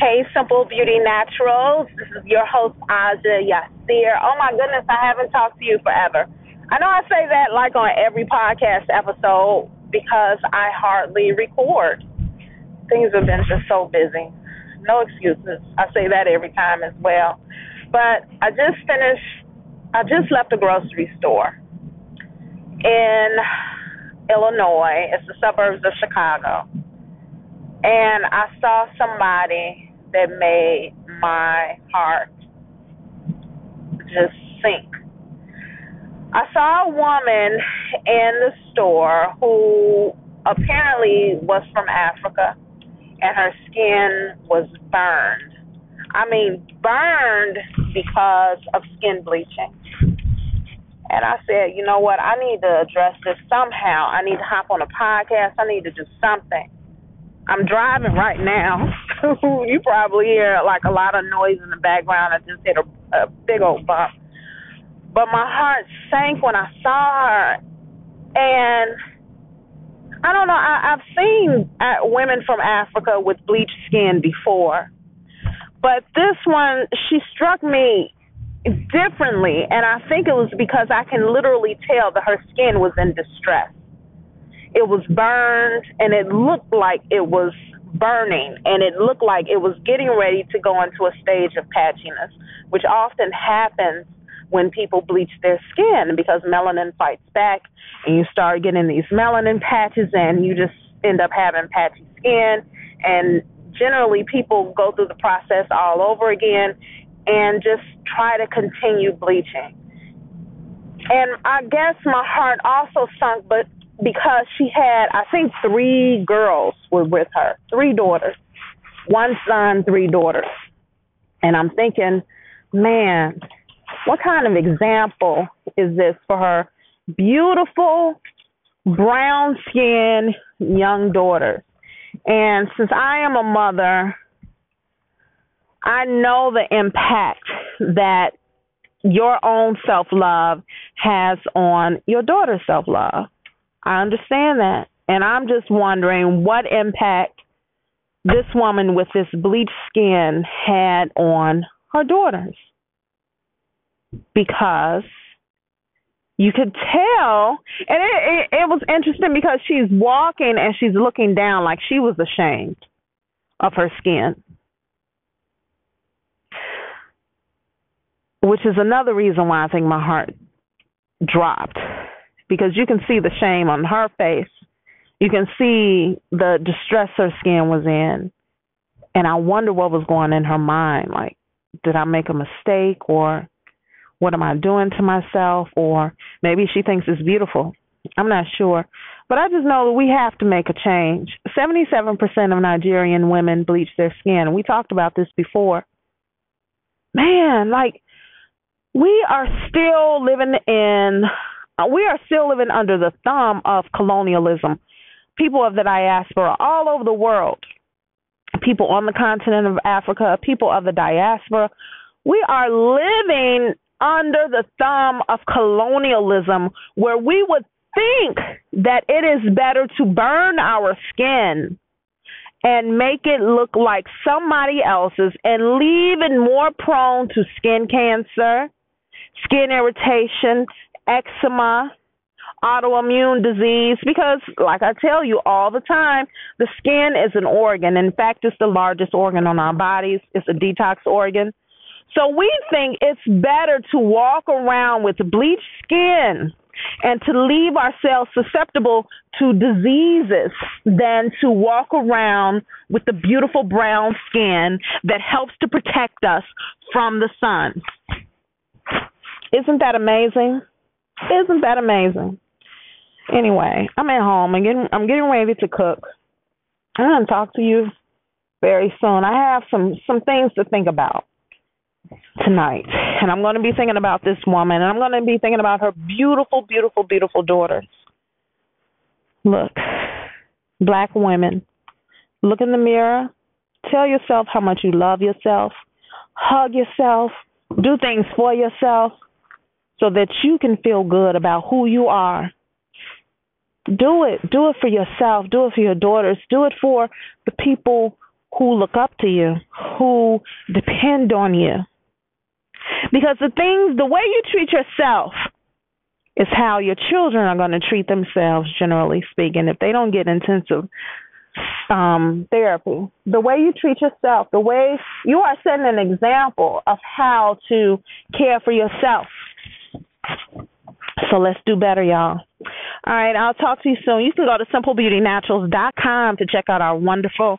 Hey, Simple Beauty Naturals. This is your host, Aja Yasir. Oh my goodness, I haven't talked to you forever. I know I say that like on every podcast episode because I hardly record. Things have been just so busy. No excuses. I say that every time as well. But I just finished, I just left a grocery store in Illinois. It's the suburbs of Chicago. And I saw somebody that made my heart just sink. I saw a woman in the store who apparently was from Africa and her skin was burned. I mean, burned because of skin bleaching. And I said, you know what? I need to address this somehow. I need to hop on a podcast. I need to do something. I'm driving right now. you probably hear like a lot of noise in the background. I just hit a, a big old bump. But my heart sank when I saw her. And I don't know, I, I've seen uh, women from Africa with bleached skin before. But this one, she struck me differently. And I think it was because I can literally tell that her skin was in distress it was burned and it looked like it was burning and it looked like it was getting ready to go into a stage of patchiness, which often happens when people bleach their skin because melanin fights back and you start getting these melanin patches and you just end up having patchy skin and generally people go through the process all over again and just try to continue bleaching. And I guess my heart also sunk but because she had, I think, three girls were with her, three daughters, one son, three daughters. And I'm thinking, man, what kind of example is this for her beautiful brown skinned young daughters? And since I am a mother, I know the impact that your own self love has on your daughter's self love. I understand that. And I'm just wondering what impact this woman with this bleached skin had on her daughters. Because you could tell, and it, it, it was interesting because she's walking and she's looking down like she was ashamed of her skin. Which is another reason why I think my heart dropped because you can see the shame on her face. You can see the distress her skin was in. And I wonder what was going in her mind. Like, did I make a mistake or what am I doing to myself? Or maybe she thinks it's beautiful. I'm not sure. But I just know that we have to make a change. 77% of Nigerian women bleach their skin. We talked about this before. Man, like, we are still living in uh, we are still living under the thumb of colonialism. People of the diaspora all over the world, people on the continent of Africa, people of the diaspora, we are living under the thumb of colonialism where we would think that it is better to burn our skin and make it look like somebody else's and leave it more prone to skin cancer, skin irritation, eczema, autoimmune disease because like I tell you all the time, the skin is an organ. In fact, it's the largest organ on our bodies. It's a detox organ. So we think it's better to walk around with bleached skin and to leave ourselves susceptible to diseases than to walk around with the beautiful brown skin that helps to protect us from the sun. Isn't that amazing? Isn't that amazing? Anyway, I'm at home. I'm getting I'm getting ready to cook. I'm gonna talk to you very soon. I have some some things to think about tonight, and I'm going to be thinking about this woman, and I'm going to be thinking about her beautiful, beautiful, beautiful daughters. Look, black women, look in the mirror. Tell yourself how much you love yourself. Hug yourself. Do things for yourself so that you can feel good about who you are. Do it. Do it for yourself. Do it for your daughters. Do it for the people who look up to you, who depend on you. Because the things, the way you treat yourself is how your children are going to treat themselves, generally speaking, if they don't get intensive um, therapy. The way you treat yourself, the way you are setting an example of how to care for yourself. So let's do better, y'all. All right, I'll talk to you soon. You can go to simplebeautynaturals.com to check out our wonderful,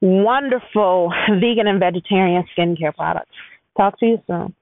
wonderful vegan and vegetarian skincare products. Talk to you soon.